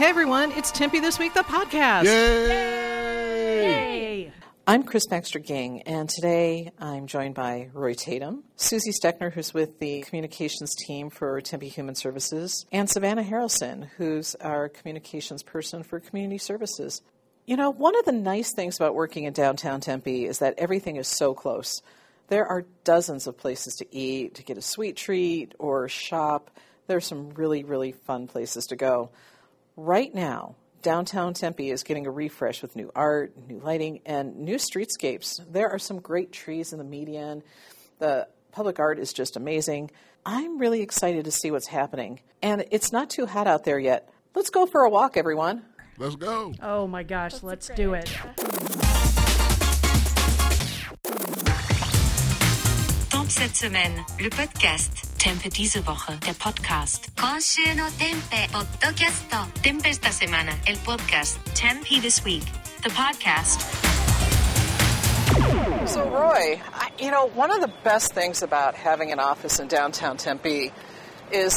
Hey everyone, it's Tempe This Week, the podcast. Yay! I'm Kris Baxter Ging, and today I'm joined by Roy Tatum, Susie Steckner, who's with the communications team for Tempe Human Services, and Savannah Harrelson, who's our communications person for community services. You know, one of the nice things about working in downtown Tempe is that everything is so close. There are dozens of places to eat, to get a sweet treat, or shop. There are some really, really fun places to go. Right now, downtown Tempe is getting a refresh with new art, new lighting, and new streetscapes. There are some great trees in the median. The public art is just amazing. I'm really excited to see what's happening. And it's not too hot out there yet. Let's go for a walk, everyone. Let's go. Oh my gosh, let's do it. Temp cette semaine, le podcast. Tempe diese Woche, der Podcast. Konshu Tempe Podcast. Tempe esta semana, el podcast. Tempe this week, the podcast. So, Roy, I, you know, one of the best things about having an office in downtown Tempe is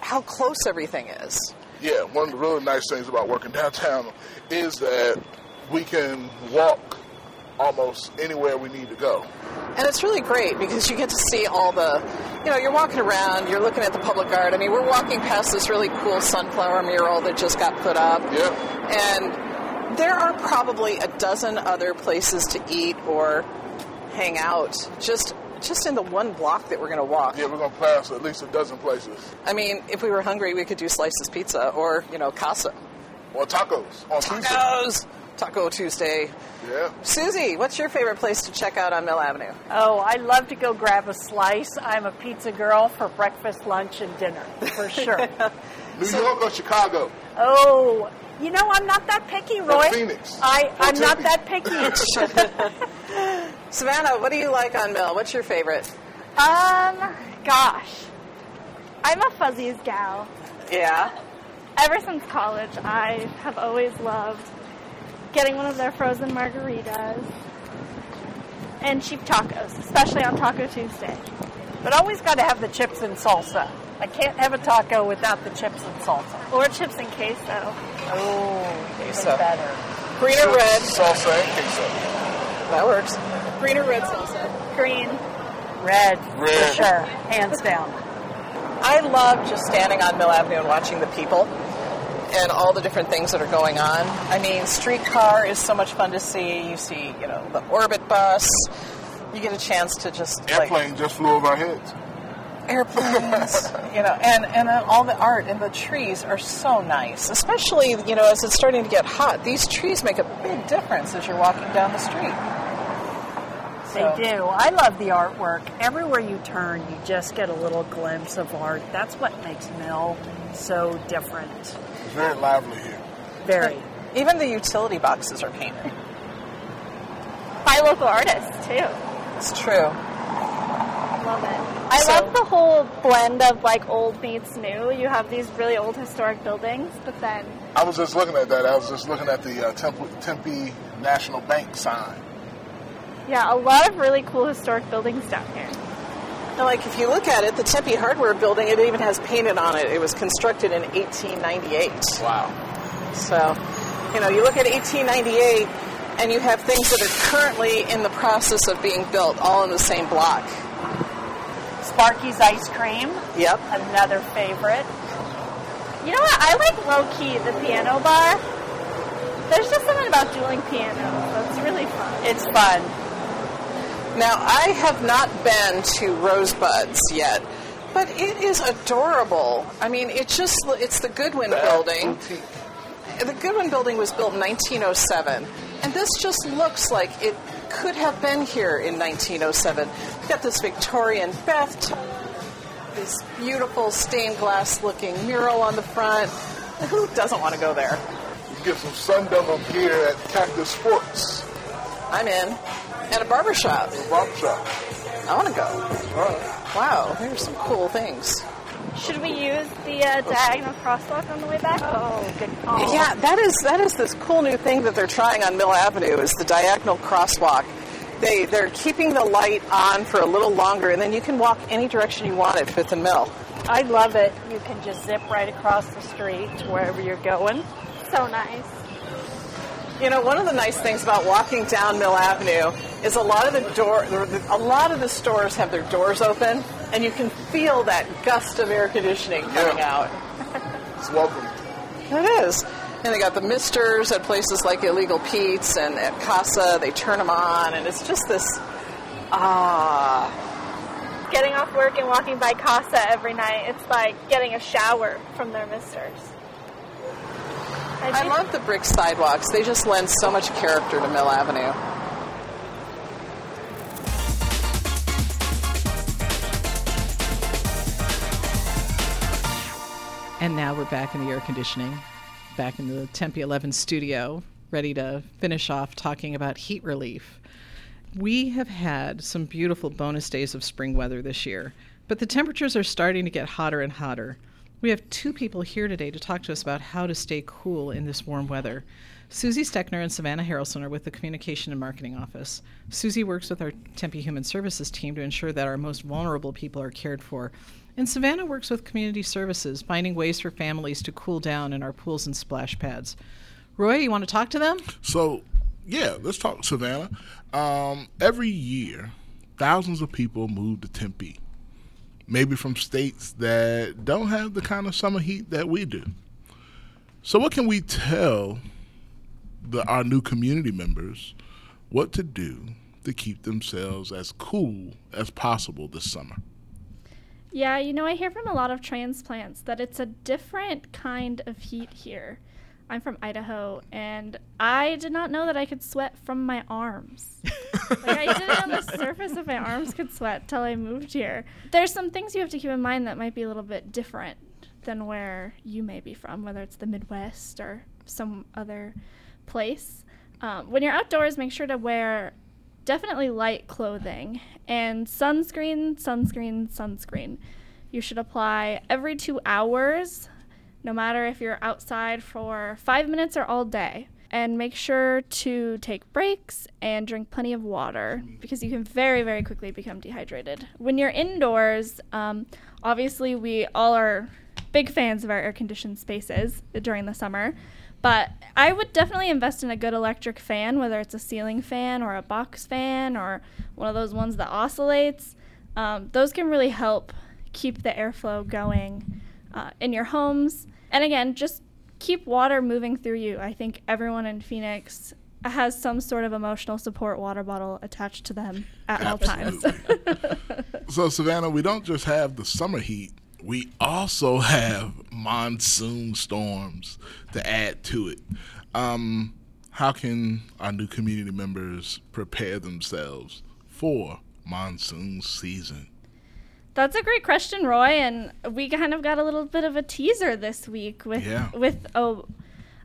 how close everything is. Yeah, one of the really nice things about working downtown is that we can walk almost anywhere we need to go. And it's really great because you get to see all the you know, you're walking around, you're looking at the public art. I mean, we're walking past this really cool sunflower mural that just got put up. Yep. And there are probably a dozen other places to eat or hang out just just in the one block that we're going to walk. Yeah, we're going to pass at least a dozen places. I mean, if we were hungry, we could do Slices Pizza or, you know, Casa. Or tacos on Tuesday. Tacos! Taco Tuesday. Yeah. Susie, what's your favorite place to check out on Mill Avenue? Oh, I love to go grab a slice. I'm a pizza girl for breakfast, lunch, and dinner, for sure. New York or Chicago? oh, you know, I'm not that picky, Roy. Phoenix. I, Or I'm not that picky. Savannah, what do you like on Mill? What's your favorite? Um, gosh. I'm a Fuzzies gal. Yeah. Ever since college, I have always loved getting one of their frozen margaritas and cheap tacos, especially on Taco Tuesday. but always got to have the chips and salsa. I can't have a taco without the chips and salsa. Or chips and queso. Oh, even Queso. better. Green or red? Salsa and queso. That works. Green or red salsa? Green. Red, Red. for sure, hands down. I love just standing on Mill Avenue and watching the people and all the different things that are going on. I mean, streetcar is so much fun to see. You see, you know, the orbit bus. You get a chance to just like Airplane just flew over our heads. airplanes, you know, and and then all the art and the trees are so nice. Especially, you know, as it's starting to get hot, these trees make a big difference as you're walking down the street. They do. I love the artwork. Everywhere you turn, you just get a little glimpse of art. That's what makes Mill so different. It's very lively here. Very. Even the utility boxes are painted. By local artists, too. It's true. Love it. I So- love the whole blend of like old meets new. You have these really old historic buildings, but then I was just looking at that. I was just looking at the uh, Tempe, Tempe National Bank sign. Yeah, a lot of really cool historic buildings down here. And like if you look at it, the Tempe Hardware Building, it even has painted on it. It was constructed in 1898. Wow. So, you know, you look at 1898, and you have things that are currently in the process of being built, all in the same block. Sparky's Ice Cream, Yep. another favorite. You know what? I like low key the piano bar. There's just something about dueling pianos that's really fun. It's fun. Now, I have not been to Rosebuds yet, but it is adorable. I mean, it just it's the Goodwin building. Boutique. The Goodwin building was built in 1907, and this just looks like it could have been here in 1907. We've got this Victorian bathtub, this beautiful stained glass looking mural on the front. Who doesn't want to go there? You get some sun devil gear at Cactus Sports. I'm in. And a barber shop. Barbershop. I want to go. All right. Wow, there's some cool things. Should we use the uh, diagonal crosswalk on the way back? Oh, good call. Yeah, that is that is this cool new thing that they're trying on Mill Avenue is the diagonal crosswalk. They they're keeping the light on for a little longer, and then you can walk any direction you want at Fifth and Mill. I love it. You can just zip right across the street to wherever you're going. So nice. You know, one of the nice things about walking down Mill Avenue is a lot of the door, a lot of the stores have their doors open, and you can feel that gust of air conditioning coming Yeah. out. It's welcome. It is. And they got the misters at places like Illegal Pete's and at Casa. They turn them on, and it's just this ah. Getting off work and walking by Casa every night, it's like getting a shower from their misters. I do- love the brick sidewalks. They just lend so much character to Mill Avenue. And now we're back in the air conditioning, back in the Tempe 11 studio, ready to finish off talking about heat relief. We have had some beautiful bonus days of spring weather this year, but the temperatures are starting to get hotter and hotter. We have two people here today to talk to us about how to stay cool in this warm weather. Susie Steckner and Savannah Harrelson are with the Communication and Marketing Office. Susie works with our Tempe Human Services team to ensure that our most vulnerable people are cared for. And Savannah works with Community Services, finding ways for families to cool down in our pools and splash pads. Roy, you want to talk to them? So, yeah, let's talk Savannah. Um, every year, thousands of people move to Tempe, maybe from states that don't have the kind of summer heat that we do. So, what can we tell the, our new community members what to do to keep themselves as cool as possible this summer? Yeah, you know, I hear from a lot of transplants that it's a different kind of heat here. I'm from Idaho, and I did not know that I could sweat from my arms. like, I didn't know the surface of my arms could sweat till I moved here. There's some things you have to keep in mind that might be a little bit different than where you may be from, whether it's the Midwest or some other place. Um, when you're outdoors, make sure to wear definitely light clothing and sunscreen, sunscreen, sunscreen. You should apply every two hours, no matter if you're outside for five minutes or all day. And make sure to take breaks and drink plenty of water because you can very, very quickly become dehydrated. When you're indoors, um, obviously, we all are big fans of our air conditioned spaces during the summer. But I would definitely invest in a good electric fan, whether it's a ceiling fan or a box fan or one of those ones that oscillates. Um, those can really help keep the airflow going uh, in your homes. And again, just keep water moving through you. I think everyone in Phoenix has some sort of emotional support water bottle attached to them at all times. So, Savannah, we don't just have the summer heat, we also have monsoon storms to add to it. Um, how can our new community members prepare themselves for monsoon season? That's a great question, Roy. And we kind of got a little bit of a teaser this week with Yeah. with a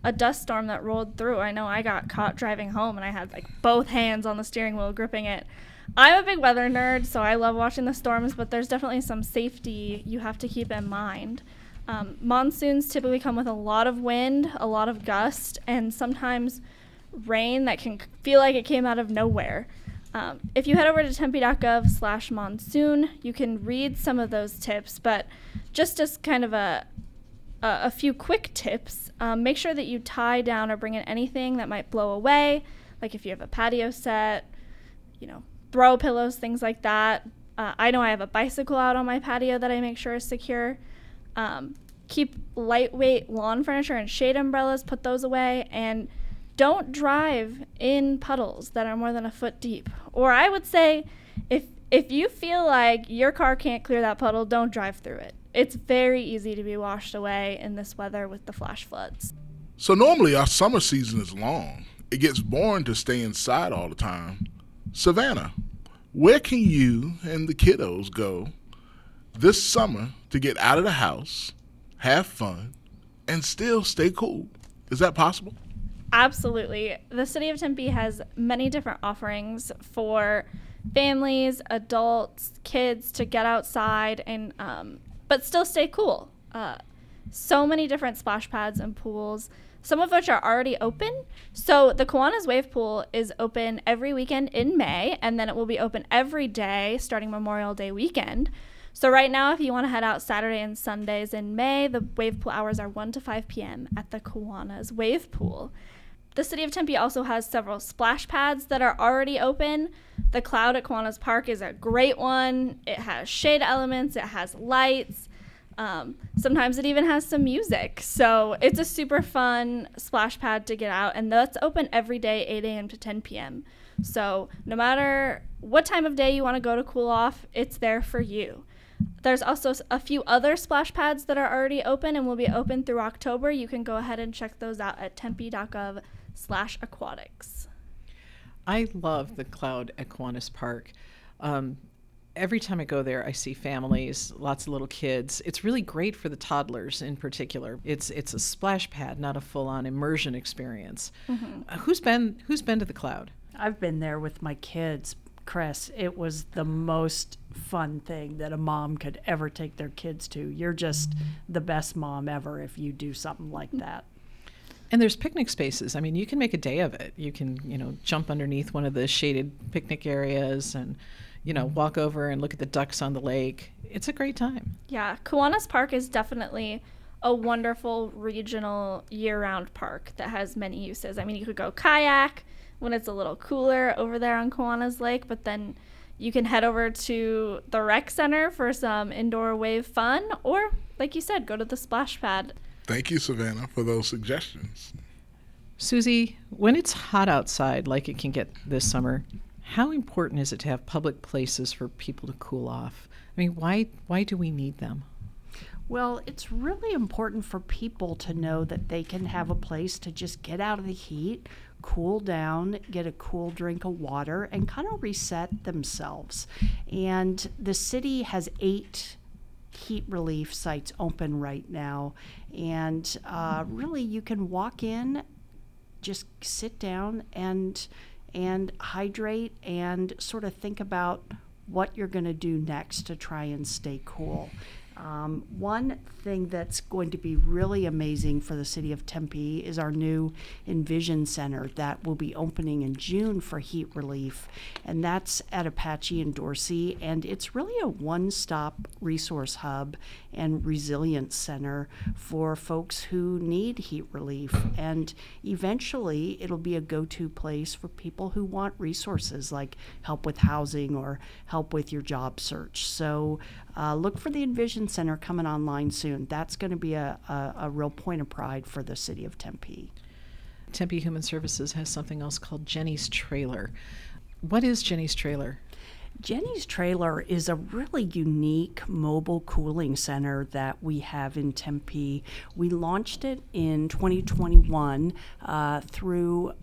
a dust storm that rolled through. I know I got caught driving home and I had like both hands on the steering wheel gripping it. I'm a big weather nerd, so I love watching the storms, but there's definitely some safety you have to keep in mind. Um, monsoons typically come with a lot of wind, a lot of gust, and sometimes rain that can feel like it came out of nowhere. Um, if you head over to tempe.gov slash monsoon, you can read some of those tips, but just as kind of a, a, a few quick tips, um, make sure that you tie down or bring in anything that might blow away, like if you have a patio set, you know, throw pillows, things like that. Uh, I know I have a bicycle out on my patio that I make sure is secure. Um, keep lightweight lawn furniture and shade umbrellas, put those away, and don't drive in puddles that are more than a foot deep. Or I would say, if if you feel like your car can't clear that puddle, don't drive through it. It's very easy to be washed away in this weather with the flash floods. So, normally our summer season is long. It gets boring to stay inside all the time. Savannah, where can you and the kiddos go this summer to get out of the house, have fun, and still stay cool? Is that possible? Absolutely. The city of Tempe has many different offerings for families, adults, kids to get outside and um, but still stay cool. Uh, so many different splash pads and pools, some of which are already open. So the Kiwanis Wave Pool is open every weekend in May, and then it will be open every day starting Memorial Day weekend. So right now, if you want to head out Saturday and Sundays in May, the wave pool hours are 1 to 5 p.m. at the Kiwanis Wave Pool. The city of Tempe also has several splash pads that are already open. The Cloud at Kiwanis Park is a great one. It has shade elements, it has lights. Um, sometimes it even has some music. So it's a super fun splash pad to get out, and that's open every day, 8 a.m. to 10 p.m. So no matter what time of day you want to go to cool off, it's there for you. There's also a few other splash pads that are already open and will be open through October. You can go ahead and check those out at tempe.gov slash aquatics. I love the Cloud Kiwanis Park. Um, every time I go there, I see families, lots of little kids. It's really great for the toddlers in particular. It's it's a splash pad, not a full-on immersion experience. Mm-hmm. Uh, who's been Who's been to the Cloud? I've been there with my kids, Kris. It was the most fun thing that a mom could ever take their kids to. You're just the best mom ever if you do something like that. And there's picnic spaces. I mean, you can make a day of it. You can, you know, jump underneath one of the shaded picnic areas and, you know, walk over and look at the ducks on the lake. It's a great time. Yeah, Kiwanis Park is definitely a wonderful regional year-round park that has many uses. I mean, you could go kayak when it's a little cooler over there on Kiwanis Lake, but then you can head over to the rec center for some indoor wave fun, or like you said, go to the splash pad Thank you, Savannah, for those suggestions. Susie, when it's hot outside, like it can get this summer, how important is it to have public places for people to cool off? I mean, why why do we need them? Well, it's really important for people to know that they can have a place to just get out of the heat, cool down, get a cool drink of water, and kind of reset themselves. And the city has eight heat relief sites open right now. And uh, really, you can walk in, just sit down and and hydrate and sort of think about what you're going to do next to try and stay cool. Um, one thing that's going to be really amazing for the city of Tempe is our new Envision Center that will be opening in June for heat relief. And that's at Apache and Dorsey. And it's really a one stop resource hub and resilience center for folks who need heat relief. And eventually, it'll be a go to place for people who want resources like help with housing or help with your job search. So uh, look for the Envision Center coming online soon. That's going to be a, a, a real point of pride for the city of Tempe. Tempe Human Services has something else called Jenny's Trailer. What is Jenny's Trailer? Jenny's Trailer is a really unique mobile cooling center that we have in Tempe. We launched it in 2021 uh, through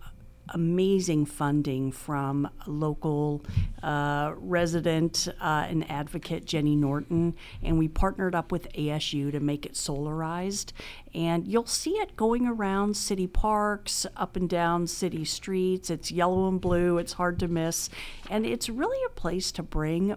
amazing funding from local uh, resident uh, and advocate Jenny Norton, and we partnered up with ASU to make it solarized. And you'll see it going around city parks, up and down city streets. It's yellow and blue, it's hard to miss. And it's really a place to bring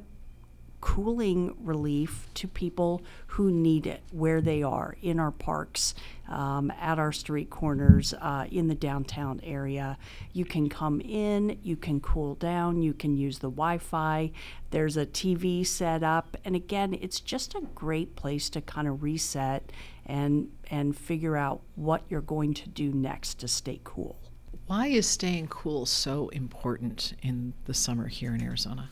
cooling relief to people who need it where they are in our parks, um, at our street corners, uh, in the downtown area. You can come in, you can cool down, you can use the Wi Fi. There's a TV set up. And again, it's just a great place to kind of reset and, and figure out what you're going to do next to stay cool. Why is staying cool so important in the summer here in Arizona?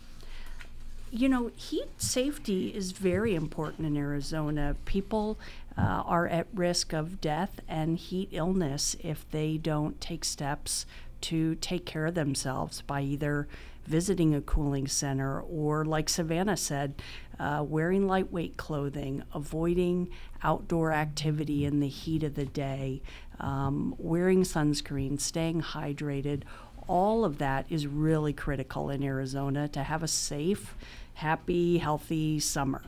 You know, heat safety is very important in Arizona. People uh, are at risk of death and heat illness if they don't take steps to take care of themselves by either visiting a cooling center or, like Savannah said, uh, wearing lightweight clothing, avoiding outdoor activity in the heat of the day, um, wearing sunscreen, staying hydrated, all of that is really critical in Arizona to have a safe, happy, healthy summer.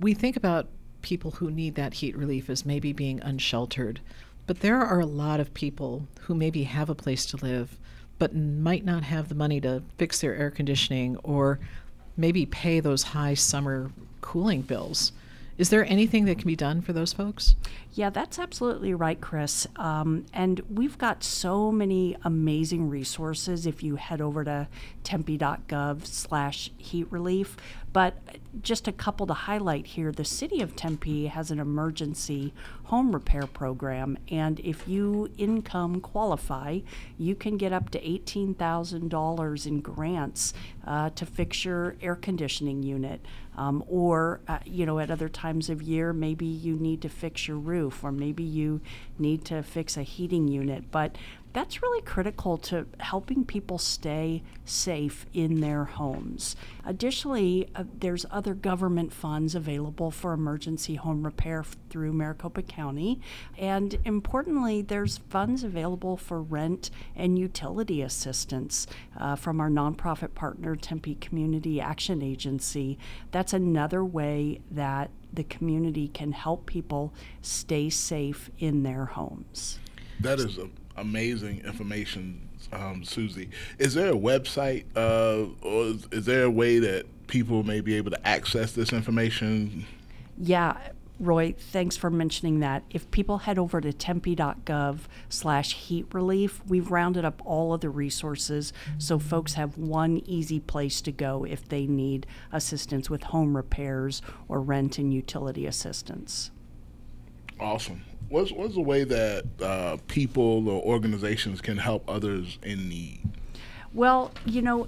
We think about people who need that heat relief as maybe being unsheltered, but there are a lot of people who maybe have a place to live but might not have the money to fix their air conditioning or maybe pay those high summer cooling bills. Is there anything that can be done for those folks? Yeah, that's absolutely right, Kris. Um, and we've got so many amazing resources if you head over to tempe.gov slash heat relief. But just a couple to highlight here the city of Tempe has an emergency home repair program. And if you income qualify, you can get up to $18,000 in grants uh, to fix your air conditioning unit. Um, or, uh, you know, at other times of year, maybe you need to fix your roof, or maybe you need to fix a heating unit. But that's really critical to helping people stay safe in their homes. Additionally, uh, there's other government funds available for emergency home repair through Maricopa County. And importantly, there's funds available for rent and utility assistance uh, from our nonprofit partner, Tempe Community Action Agency. That's another way that the community can help people stay safe in their homes. That is a amazing information, um, Susie. Is there a website uh, or is, is there a way that people may be able to access this information? Yeah, Roy, thanks for mentioning that. If people head over to tempe.gov slash heat relief, we've rounded up all of the resources so folks have one easy place to go if they need assistance with home repairs or rent and utility assistance. Awesome. What's what's the way that uh, people or organizations can help others in need? Well, you know,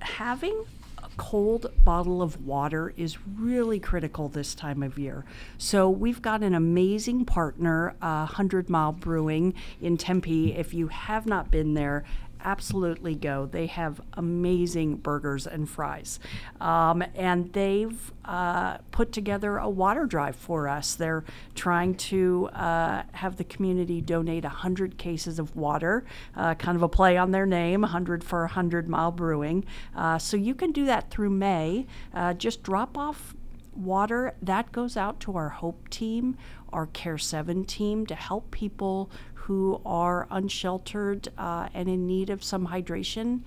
having a cold bottle of water is really critical this time of year. So we've got an amazing partner, uh, Hundred Mile Brewing in Tempe. If you have not been there, absolutely go. They have amazing burgers and fries. Um, and they've uh, put together a water drive for us. They're trying to uh, have the community donate 100 cases of water, uh, kind of a play on their name, 100 for 100 Mile Brewing. Uh, so you can do that through May. Uh, just drop off water that goes out to our hope team our care 7 team to help people who are unsheltered uh, and in need of some hydration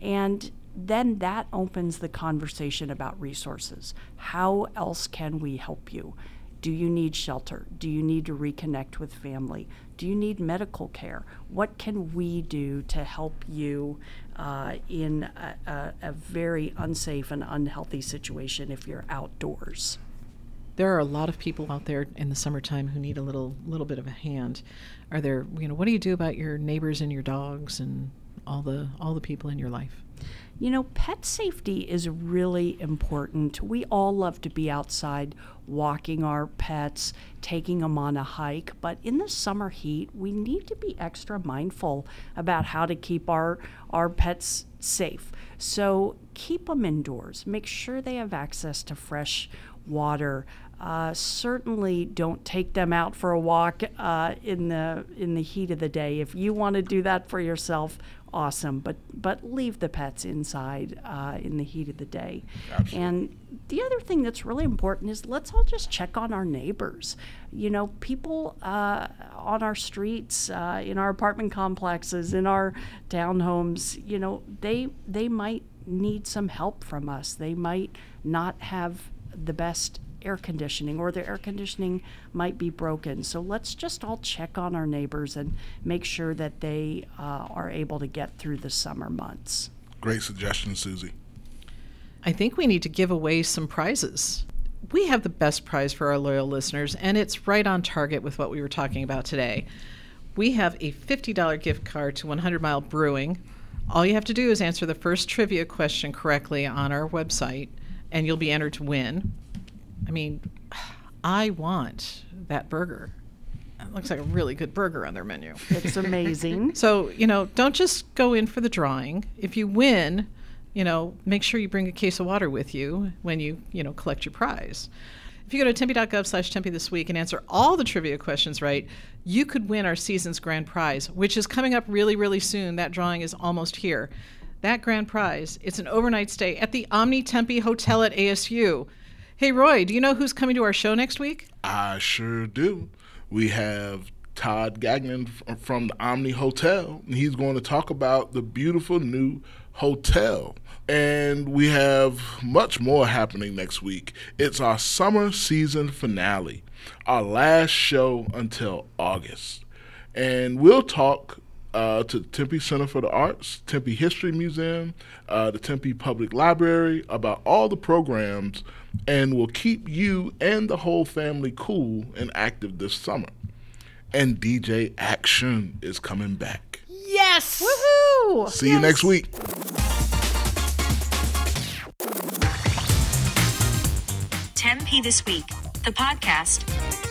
and then that opens the conversation about resources how else can we help you do you need shelter? Do you need to reconnect with family? Do you need medical care? What can we do to help you uh, in a, a, a very unsafe and unhealthy situation if you're outdoors? There are a lot of people out there in the summertime who need a little little bit of a hand. Are there, you know, what do you do about your neighbors and your dogs and all the all the people in your life? You know, pet safety is really important. We all love to be outside walking our pets, taking them on a hike, but in the summer heat, we need to be extra mindful about how to keep our our pets safe. So, keep them indoors. Make sure they have access to fresh water, uh, certainly don't take them out for a walk uh, in the in the heat of the day. If you want to do that for yourself, awesome. But but leave the pets inside uh, in the heat of the day. Absolutely. And the other thing that's really important is let's all just check on our neighbors. You know, people uh, on our streets, uh, in our apartment complexes, in our townhomes. You know, they they might need some help from us. They might not have the best air conditioning or their air conditioning might be broken. So let's just all check on our neighbors and make sure that they uh, are able to get through the summer months. Great suggestion, Susie. I think we need to give away some prizes. We have the best prize for our loyal listeners, and it's right on target with what we were talking about today. We have a $50 gift card to 100 Mile Brewing. All you have to do is answer the first trivia question correctly on our website, and you'll be entered to win. I mean, I want that burger. It looks like a really good burger on their menu. It's amazing. So, you know, don't just go in for the drawing. If you win, you know, make sure you bring a case of water with you when you, you know, collect your prize. If you go to tempe.gov slash tempe this week and answer all the trivia questions right, you could win our season's grand prize, which is coming up really, really soon. That drawing is almost here. That grand prize, it's an overnight stay at the Omni Tempe Hotel at ASU. Hey, Roy, do you know who's coming to our show next week? I sure do. We have Todd Gagnon uh, from the Omni Hotel. He's going to talk about the beautiful new Hotel. And we have much more happening next week. It's our summer season finale, our last show until August. And we'll talk uh, to the Tempe Center for the Arts, Tempe History Museum, uh, the Tempe Public Library about all the programs, and we'll keep you and the whole family cool and active this summer. And DJ Action is coming back. Yes! Woohoo! See you next week. Tempe This Week, the podcast